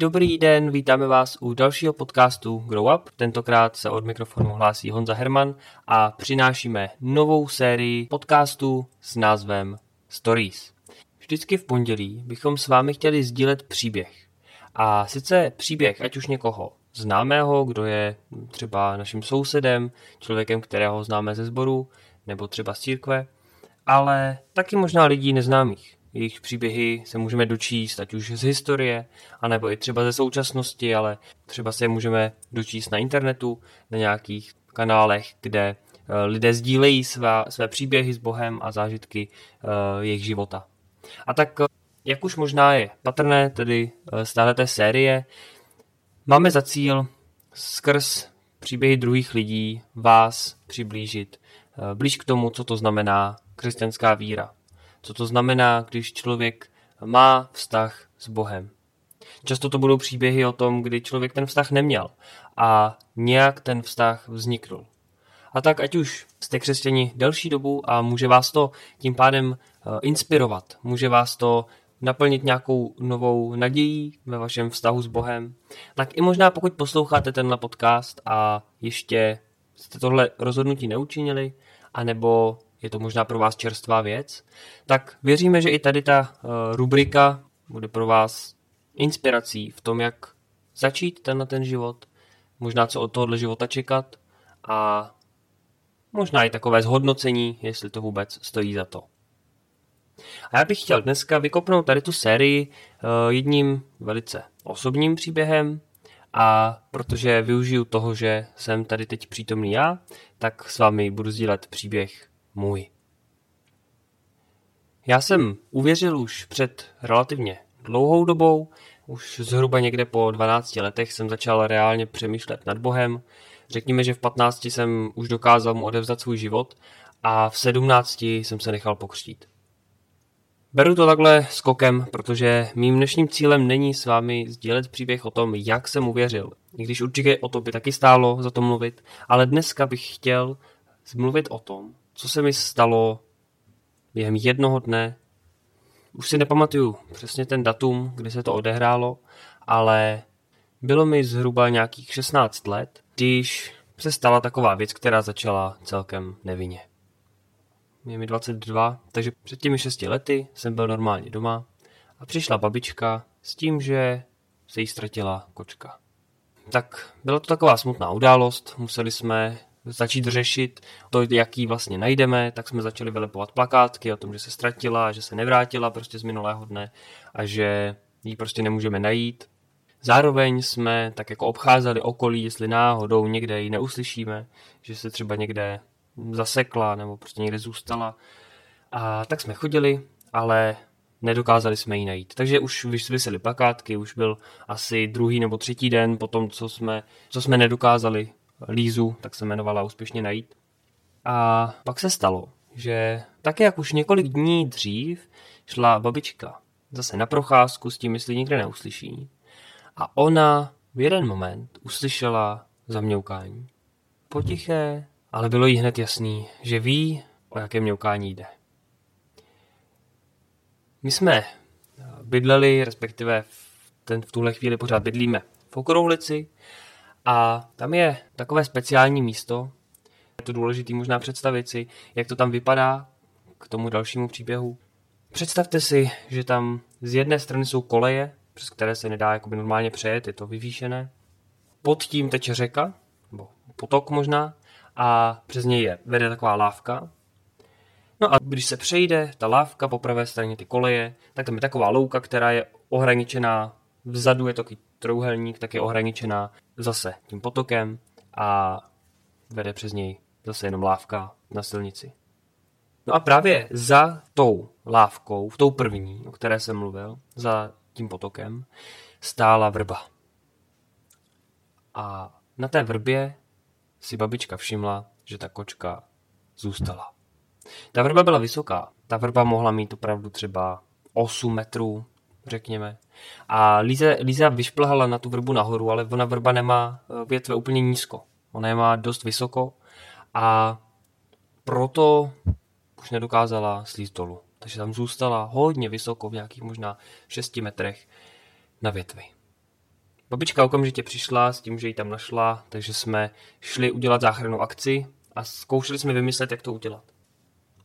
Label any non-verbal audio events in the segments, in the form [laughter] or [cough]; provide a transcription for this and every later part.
Dobrý den, vítáme vás u dalšího podcastu Grow Up. Tentokrát se od mikrofonu hlásí Honza Herman a přinášíme novou sérii podcastů s názvem Stories. Vždycky v pondělí bychom s vámi chtěli sdílet příběh. A sice příběh, ať už někoho známého, kdo je třeba naším sousedem, člověkem, kterého známe ze sboru, nebo třeba z církve, ale taky možná lidí neznámých. Jejich příběhy se můžeme dočíst, ať už z historie, anebo i třeba ze současnosti, ale třeba se je můžeme dočíst na internetu, na nějakých kanálech, kde eh, lidé sdílejí své, své příběhy s Bohem a zážitky uh, jejich života. A tak, eh, jak už možná je patrné, tedy z této série, máme za cíl skrz příběhy druhých lidí vás přiblížit blíž k tomu, co to znamená křesťanská víra co to znamená, když člověk má vztah s Bohem. Často to budou příběhy o tom, kdy člověk ten vztah neměl a nějak ten vztah vzniknul. A tak ať už jste křesťani delší dobu a může vás to tím pádem eh, inspirovat, může vás to naplnit nějakou novou nadějí ve vašem vztahu s Bohem, tak i možná pokud posloucháte tenhle podcast a ještě jste tohle rozhodnutí neučinili, anebo je to možná pro vás čerstvá věc, tak věříme, že i tady ta uh, rubrika bude pro vás inspirací v tom, jak začít tenhle ten život, možná co od tohohle života čekat a možná i takové zhodnocení, jestli to vůbec stojí za to. A já bych chtěl dneska vykopnout tady tu sérii uh, jedním velice osobním příběhem a protože využiju toho, že jsem tady teď přítomný já, tak s vámi budu sdílet příběh můj. Já jsem uvěřil už před relativně dlouhou dobou, už zhruba někde po 12 letech jsem začal reálně přemýšlet nad Bohem. Řekněme, že v 15 jsem už dokázal mu odevzdat svůj život a v 17 jsem se nechal pokřtít. Beru to takhle skokem, protože mým dnešním cílem není s vámi sdílet příběh o tom, jak jsem uvěřil. I když určitě o to by taky stálo za to mluvit, ale dneska bych chtěl zmluvit o tom, co se mi stalo během jednoho dne. Už si nepamatuju přesně ten datum, kdy se to odehrálo, ale bylo mi zhruba nějakých 16 let, když se stala taková věc, která začala celkem nevinně. Je mi 22, takže před těmi 6 lety jsem byl normálně doma a přišla babička s tím, že se jí ztratila kočka. Tak byla to taková smutná událost, museli jsme začít řešit to, jaký vlastně najdeme, tak jsme začali vylepovat plakátky o tom, že se ztratila, že se nevrátila prostě z minulého dne a že ji prostě nemůžeme najít. Zároveň jsme tak jako obcházeli okolí, jestli náhodou někde ji neuslyšíme, že se třeba někde zasekla nebo prostě někde zůstala. A tak jsme chodili, ale nedokázali jsme ji najít. Takže už vysely plakátky, už byl asi druhý nebo třetí den po tom, co jsme, co jsme nedokázali Lízu, tak se jmenovala úspěšně najít. A pak se stalo, že také jak už několik dní dřív šla babička zase na procházku s tím, jestli nikde neuslyší. A ona v jeden moment uslyšela zamňoukání. Potiché, ale bylo jí hned jasný, že ví, o jaké mňoukání jde. My jsme bydleli, respektive v, ten, v tuhle chvíli pořád bydlíme v Okrouhlici a tam je takové speciální místo, je to důležité možná představit si, jak to tam vypadá k tomu dalšímu příběhu. Představte si, že tam z jedné strany jsou koleje, přes které se nedá jakoby normálně přejet, je to vyvýšené. Pod tím teče řeka, nebo potok možná, a přes něj je vede taková lávka. No a když se přejde ta lávka po pravé straně ty koleje, tak tam je taková louka, která je ohraničená, vzadu je takový trouhelník, tak je ohraničená zase tím potokem a vede přes něj zase jenom lávka na silnici. No a právě za tou lávkou, v tou první, o které jsem mluvil, za tím potokem, stála vrba. A na té vrbě si babička všimla, že ta kočka zůstala. Ta vrba byla vysoká. Ta vrba mohla mít opravdu třeba 8 metrů, řekněme. A Líza, Líza vyšplhala na tu vrbu nahoru, ale ona vrba nemá eh, větve úplně nízko. Ona je má dost vysoko a proto už nedokázala slízt dolů. Takže tam zůstala hodně vysoko, v nějakých možná 6 metrech na větvi. Babička okamžitě přišla s tím, že ji tam našla, takže jsme šli udělat záchrannou akci a zkoušeli jsme vymyslet, jak to udělat.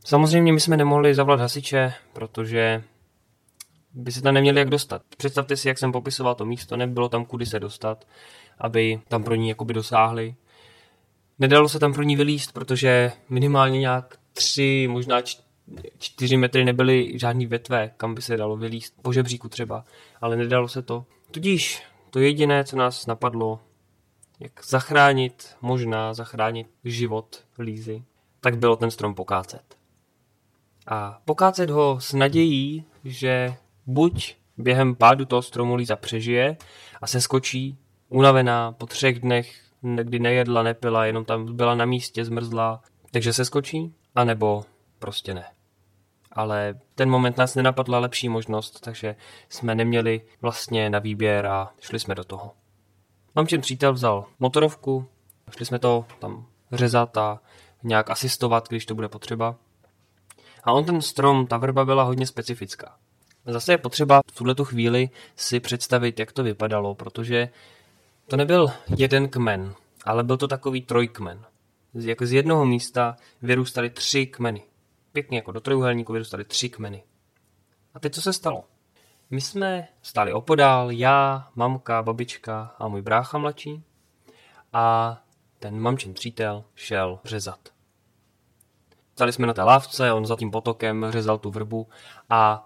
Samozřejmě my jsme nemohli zavolat hasiče, protože by se tam neměli jak dostat. Představte si, jak jsem popisoval to místo, nebylo tam kudy se dostat, aby tam pro ní jakoby dosáhli. Nedalo se tam pro ní vylíst, protože minimálně nějak tři, možná čtyři metry nebyly žádný větve, kam by se dalo vylíst, po žebříku třeba, ale nedalo se to. Tudíž to jediné, co nás napadlo, jak zachránit, možná zachránit život Lízy, tak bylo ten strom pokácet. A pokácet ho s nadějí, že buď během pádu toho stromu Líza přežije a se skočí, unavená po třech dnech, kdy nejedla, nepila, jenom tam byla na místě, zmrzlá, takže se skočí, anebo prostě ne. Ale ten moment nás nenapadla lepší možnost, takže jsme neměli vlastně na výběr a šli jsme do toho. Mamčin přítel vzal motorovku, šli jsme to tam řezat a nějak asistovat, když to bude potřeba. A on ten strom, ta vrba byla hodně specifická. Zase je potřeba v tuhle chvíli si představit, jak to vypadalo, protože to nebyl jeden kmen, ale byl to takový trojkmen. Jak z jednoho místa vyrůstaly tři kmeny. Pěkně jako do trojuhelníku vyrůstaly tři kmeny. A teď co se stalo? My jsme stáli opodál, já, mamka, babička a můj brácha mladší a ten mamčin přítel šel řezat. Stali jsme na té lávce, on za tím potokem řezal tu vrbu a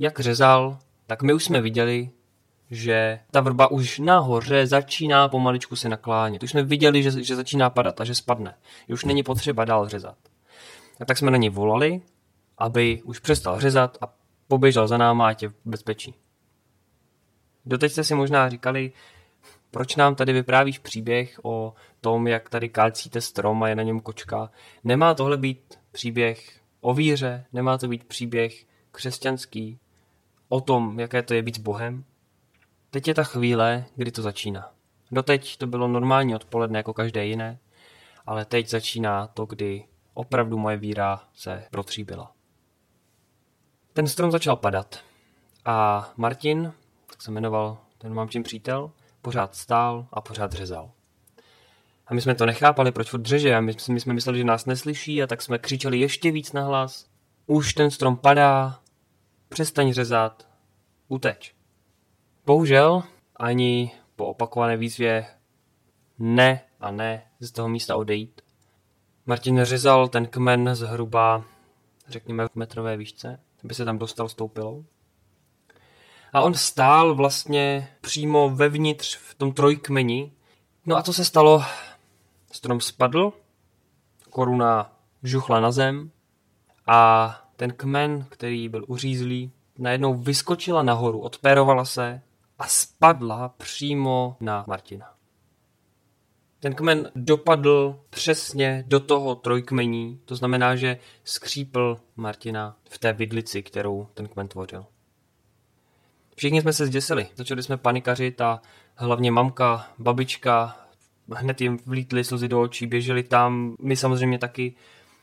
jak řezal, tak my už jsme viděli, že ta vrba už nahoře začíná pomaličku se naklánět. Už jsme viděli, že, že začíná padat a že spadne. Už není potřeba dál řezat. A tak jsme na něj volali, aby už přestal řezat a poběžel za náma a tě v bezpečí. Doteď jste si možná říkali, proč nám tady vyprávíš příběh o tom, jak tady kácíte strom a je na něm kočka. Nemá tohle být příběh o víře, nemá to být příběh křesťanský, o tom, jaké to je být s Bohem. Teď je ta chvíle, kdy to začíná. Doteď to bylo normální odpoledne jako každé jiné, ale teď začíná to, kdy opravdu moje víra se protříbila. Ten strom začal padat a Martin, tak se jmenoval ten mamčin přítel, pořád stál a pořád řezal. A my jsme to nechápali, proč furt dřeže a my, my jsme mysleli, že nás neslyší a tak jsme křičeli ještě víc na hlas. Už ten strom padá, přestaň řezat, uteč. Bohužel ani po opakované výzvě ne a ne z toho místa odejít. Martin řezal ten kmen zhruba, řekněme, v metrové výšce, aby se tam dostal s tou pilou. A on stál vlastně přímo vevnitř v tom trojkmeni. No a co se stalo? Strom spadl, koruna žuchla na zem a ten kmen, který byl uřízlý, najednou vyskočila nahoru, odpérovala se a spadla přímo na Martina. Ten kmen dopadl přesně do toho trojkmení, to znamená, že skřípl Martina v té vidlici, kterou ten kmen tvořil. Všichni jsme se zděsili, začali jsme panikařit a hlavně mamka, babička, hned jim vlítly slzy do očí, běželi tam, my samozřejmě taky.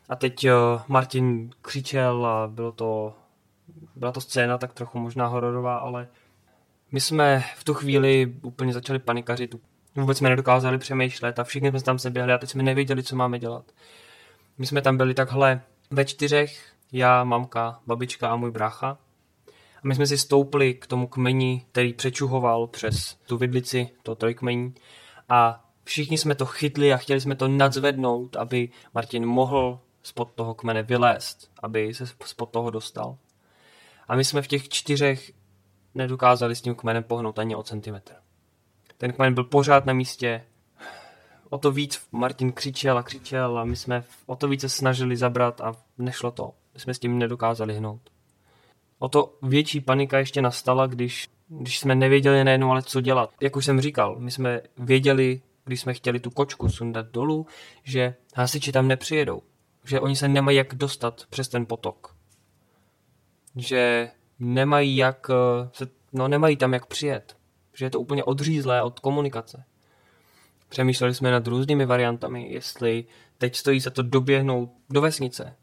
A teď Martin křičel a bylo to, byla to scéna tak trochu možná hororová, ale my jsme v tu chvíli úplně začali panikařit, vůbec jsme nedokázali přemýšlet a všichni jsme tam se běhli a teď jsme nevěděli, co máme dělat. My jsme tam byli takhle ve čtyřech, já, mamka, babička a můj brácha. A my jsme si stoupli k tomu kmeni, který přečuhoval přes tu vidlici, to trojkmení. A všichni jsme to chytli a chtěli jsme to nadzvednout, aby Martin mohl spod toho kmene vylézt, aby se spod toho dostal. A my jsme v těch čtyřech nedokázali s tím kmenem pohnout ani o centimetr. Ten kmen byl pořád na místě. O to víc Martin křičel a křičel a my jsme o to více snažili zabrat a nešlo to. My jsme s tím nedokázali hnout. O to větší panika ještě nastala, když, když jsme nevěděli nejenom ale co dělat. Jak už jsem říkal, my jsme věděli, když jsme chtěli tu kočku sundat dolů, že hasiči tam nepřijedou. Že oni se nemají jak dostat přes ten potok. Že nemají jak, eh, se, no nemají tam jak přijet že je to úplně odřízlé od komunikace. Přemýšleli jsme nad různými variantami, jestli teď stojí za to doběhnout do vesnice,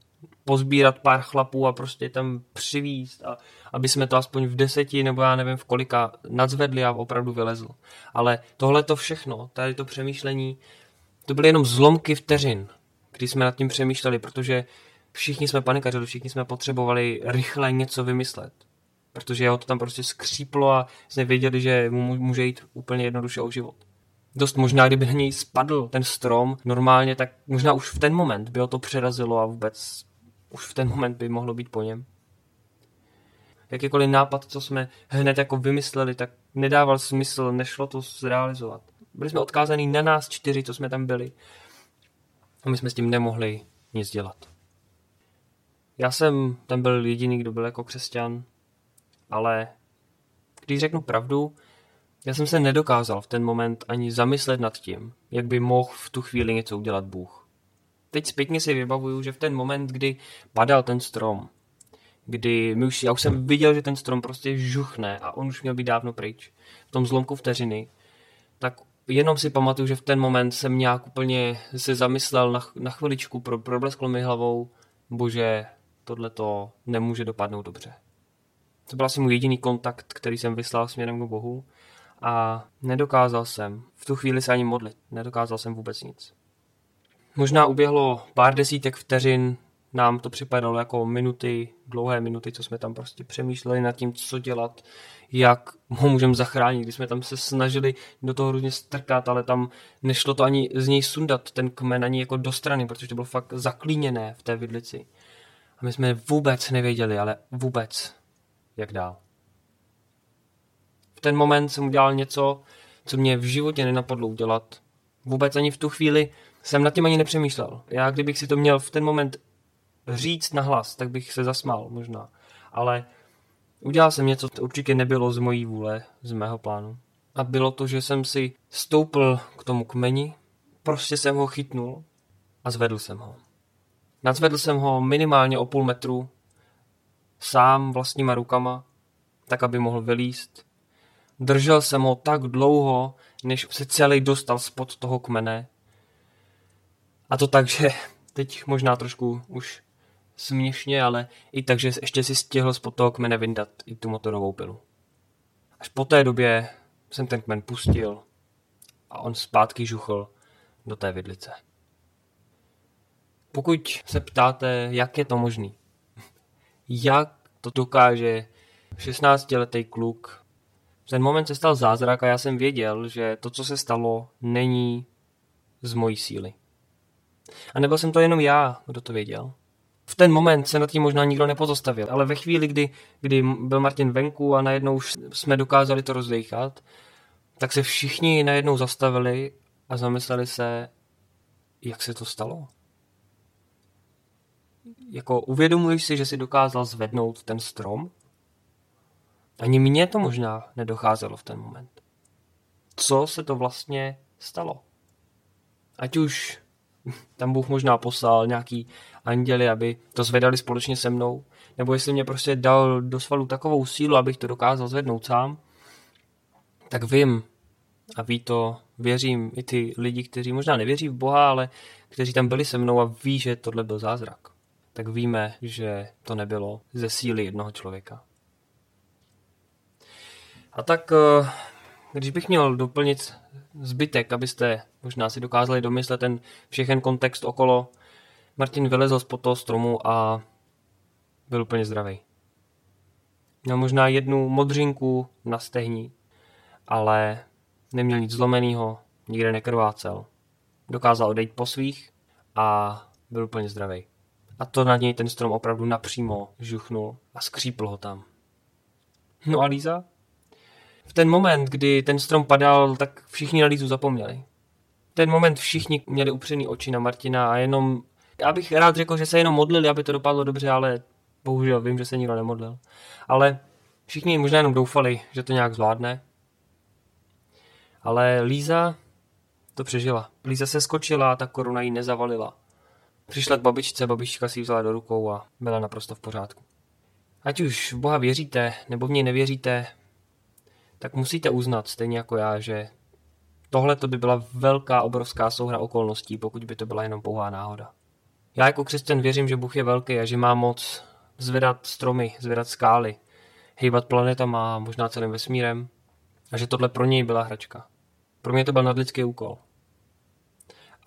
pozbírat pár chlapů a prostě tam přivízt, a aby jsme to aspoň v deseti nebo já nevím v kolika nadzvedli a opravdu vylezl. Ale tohle to všechno, tady to přemýšlení, to byly jenom zlomky vteřin, kdy jsme nad tím přemýšleli, protože všichni jsme panikařili, všichni jsme potřebovali rychle něco vymyslet. Protože jeho to tam prostě skříplo a jsme věděli, že mu může jít úplně jednoduše o život. Dost možná, kdyby na něj spadl ten strom normálně, tak možná už v ten moment by ho to přerazilo a vůbec už v ten moment by mohlo být po něm. Jakýkoliv nápad, co jsme hned jako vymysleli, tak nedával smysl, nešlo to zrealizovat. Byli jsme odkázaní na nás čtyři, co jsme tam byli. A my jsme s tím nemohli nic dělat. Já jsem tam byl jediný, kdo byl jako křesťan, ale když řeknu pravdu, já jsem se nedokázal v ten moment ani zamyslet nad tím, jak by mohl v tu chvíli něco udělat Bůh. Teď zpětně si vybavuju, že v ten moment, kdy padal ten strom, kdy my už, já už jsem viděl, že ten strom prostě žuchne a on už měl být dávno pryč, v tom zlomku vteřiny, tak jenom si pamatuju, že v ten moment jsem nějak úplně se zamyslel na, na chviličku, pro, problesklo mi hlavou, bože, tohle to nemůže dopadnout dobře. To byl asi můj jediný kontakt, který jsem vyslal směrem k Bohu a nedokázal jsem v tu chvíli se ani modlit. Nedokázal jsem vůbec nic. Možná uběhlo pár desítek vteřin, nám to připadalo jako minuty, dlouhé minuty, co jsme tam prostě přemýšleli nad tím, co dělat, jak ho můžeme zachránit, když jsme tam se snažili do toho různě strkat, ale tam nešlo to ani z něj sundat, ten kmen ani jako do strany, protože to bylo fakt zaklíněné v té vidlici. A my jsme vůbec nevěděli, ale vůbec, jak dál. V ten moment jsem udělal něco, co mě v životě nenapadlo udělat. Vůbec ani v tu chvíli jsem nad tím ani nepřemýšlel. Já kdybych si to měl v ten moment říct na hlas, tak bych se zasmál možná. Ale udělal jsem něco, co určitě nebylo z mojí vůle, z mého plánu. A bylo to, že jsem si stoupil k tomu kmeni, prostě jsem ho chytnul a zvedl jsem ho. Nadzvedl jsem ho minimálně o půl metru, sám vlastníma rukama, tak, aby mohl vylíst. Držel jsem ho tak dlouho, než se celý dostal spod toho kmene. A to tak, že teď možná trošku už směšně, ale i tak, že ještě si stihl spod toho kmene vyndat i tu motorovou pilu. Až po té době jsem ten kmen pustil a on zpátky žuchl do té vidlice. Pokud se ptáte, jak je to možný, [laughs] jak to dokáže 16-letý kluk, v ten moment se stal zázrak a já jsem věděl, že to, co se stalo, není z mojí síly. A nebyl jsem to jenom já, kdo to věděl. V ten moment se nad tím možná nikdo nepozastavil, ale ve chvíli, kdy, kdy byl Martin venku a najednou už jsme dokázali to rozdejchat, tak se všichni najednou zastavili a zamysleli se, jak se to stalo jako uvědomuješ si, že si dokázal zvednout ten strom? Ani mně to možná nedocházelo v ten moment. Co se to vlastně stalo? Ať už tam Bůh možná poslal nějaký anděli, aby to zvedali společně se mnou, nebo jestli mě prostě dal do svalu takovou sílu, abych to dokázal zvednout sám, tak vím a ví to, věřím i ty lidi, kteří možná nevěří v Boha, ale kteří tam byli se mnou a ví, že tohle byl zázrak tak víme, že to nebylo ze síly jednoho člověka. A tak, eh, když bych měl doplnit zbytek, abyste možná si dokázali domyslet ten všechen kontext okolo, Martin vylezl z toho stromu a byl úplně zdravý. Měl možná jednu modřinku na stehní, ale neměl nic zlomeného, nikde nekrvácel. Dokázal odejít po svých a byl úplně zdravý. A to na něj ten strom opravdu napřímo žuchnul a skřípl ho tam. No a Líza? V ten moment, kdy ten strom padal, tak všichni na Lízu zapomněli. Ten moment všichni měli upřený oči na Martina a jenom... Já bych rád řekl, že se jenom modlili, aby to dopadlo dobře, ale bohužel vím, že se nikdo nemodlil. Ale všichni možná jenom doufali, že to nějak zvládne. Ale Líza to přežila. Líza se skočila a ta koruna jí nezavalila. Přišla k babičce, babička si ji vzala do rukou a byla naprosto v pořádku. Ať už v Boha věříte, nebo v něj nevěříte, tak musíte uznat, stejně jako já, že tohle to by byla velká, obrovská souhra okolností, pokud by to byla jenom pouhá náhoda. Já jako křesťan věřím, že Bůh je velký a že má moc zvedat stromy, zvedat skály, hýbat planetama, možná celým vesmírem. A že tohle pro něj byla hračka. Pro mě to byl nadlidský úkol.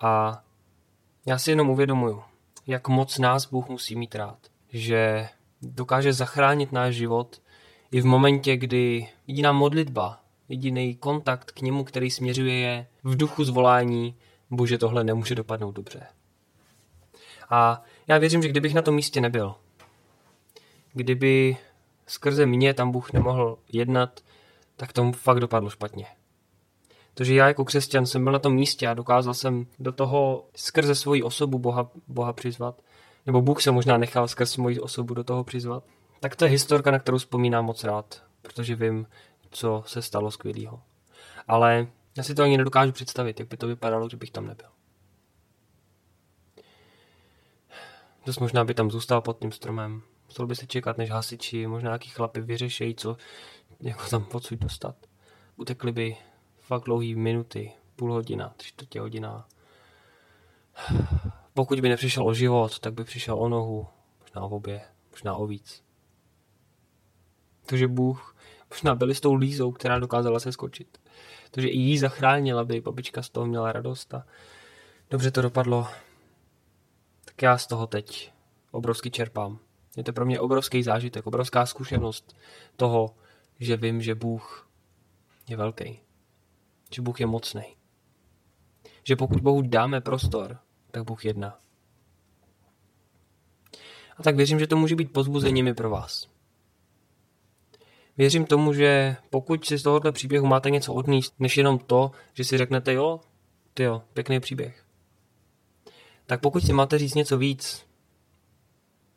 A já si jenom uvědomuju, jak moc nás Bůh musí mít rád. Že dokáže zachránit náš život i v momentě, kdy jediná modlitba, jediný kontakt k němu, který směřuje je v duchu zvolání, bože, tohle nemůže dopadnout dobře. A já věřím, že kdybych na tom místě nebyl, kdyby skrze mě tam Bůh nemohl jednat, tak tomu fakt dopadlo špatně. Takže já jako křesťan jsem byl na tom místě a dokázal jsem do toho skrze svoji osobu Boha, Boha přizvat. Nebo Bůh se možná nechal skrze moji osobu do toho přizvat. Tak to je historka, na kterou vzpomínám moc rád, protože vím, co se stalo skvělého. Ale já si to ani nedokážu představit, jak by to vypadalo, kdybych tam nebyl. Dost možná by tam zůstal pod tím stromem. Musel by se čekat, než hasiči, možná nějaký chlapy vyřešejí, co jako tam odsud dostat. Utekli by fakt dlouhý minuty, půl hodina, tři čtvrtě hodina. Pokud by nepřišel o život, tak by přišel o nohu, možná o obě, možná o víc. Takže Bůh možná byli s tou lízou, která dokázala se skočit. Takže i jí zachránila, aby babička z toho měla radost a dobře to dopadlo. Tak já z toho teď obrovsky čerpám. Je to pro mě obrovský zážitek, obrovská zkušenost toho, že vím, že Bůh je velký. Že Bůh je mocný. Že pokud Bohu dáme prostor, tak Bůh jedná. A tak věřím, že to může být pozbuzením i pro vás. Věřím tomu, že pokud si z tohohle příběhu máte něco odníst, než jenom to, že si řeknete, jo, ty jo, pěkný příběh. Tak pokud si máte říct něco víc,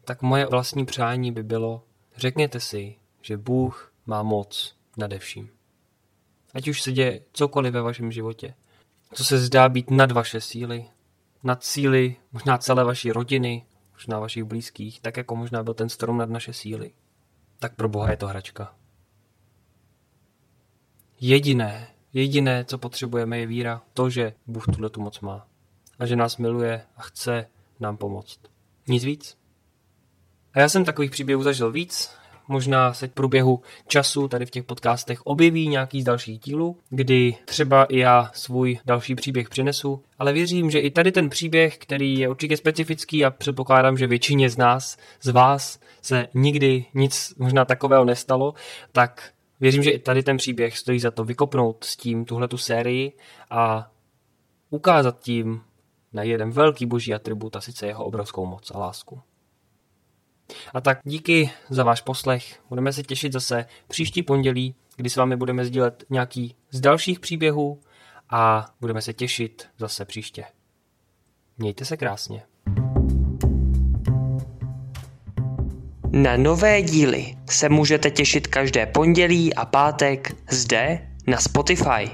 tak moje vlastní přání by bylo, řekněte si, že Bůh má moc nade vším. Ať už se děje cokoliv ve vašem životě, co se zdá být nad vaše síly, nad síly možná celé vaší rodiny, možná vašich blízkých, tak jako možná byl ten strom nad naše síly. Tak pro Boha je to hračka. Jediné, jediné, co potřebujeme, je víra. To, že Bůh tuhle tu moc má. A že nás miluje a chce nám pomoct. Nic víc. A já jsem takových příběhů zažil víc. Možná se v průběhu času tady v těch podcastech objeví nějaký z dalších dílů, kdy třeba i já svůj další příběh přinesu. Ale věřím, že i tady ten příběh, který je určitě specifický a předpokládám, že většině z nás, z vás, se nikdy nic možná takového nestalo, tak věřím, že i tady ten příběh stojí za to vykopnout s tím tuhletu sérii a ukázat tím na jeden velký boží atribut a sice jeho obrovskou moc a lásku. A tak díky za váš poslech. Budeme se těšit zase příští pondělí, kdy s vámi budeme sdílet nějaký z dalších příběhů a budeme se těšit zase příště. Mějte se krásně. Na nové díly se můžete těšit každé pondělí a pátek zde na Spotify.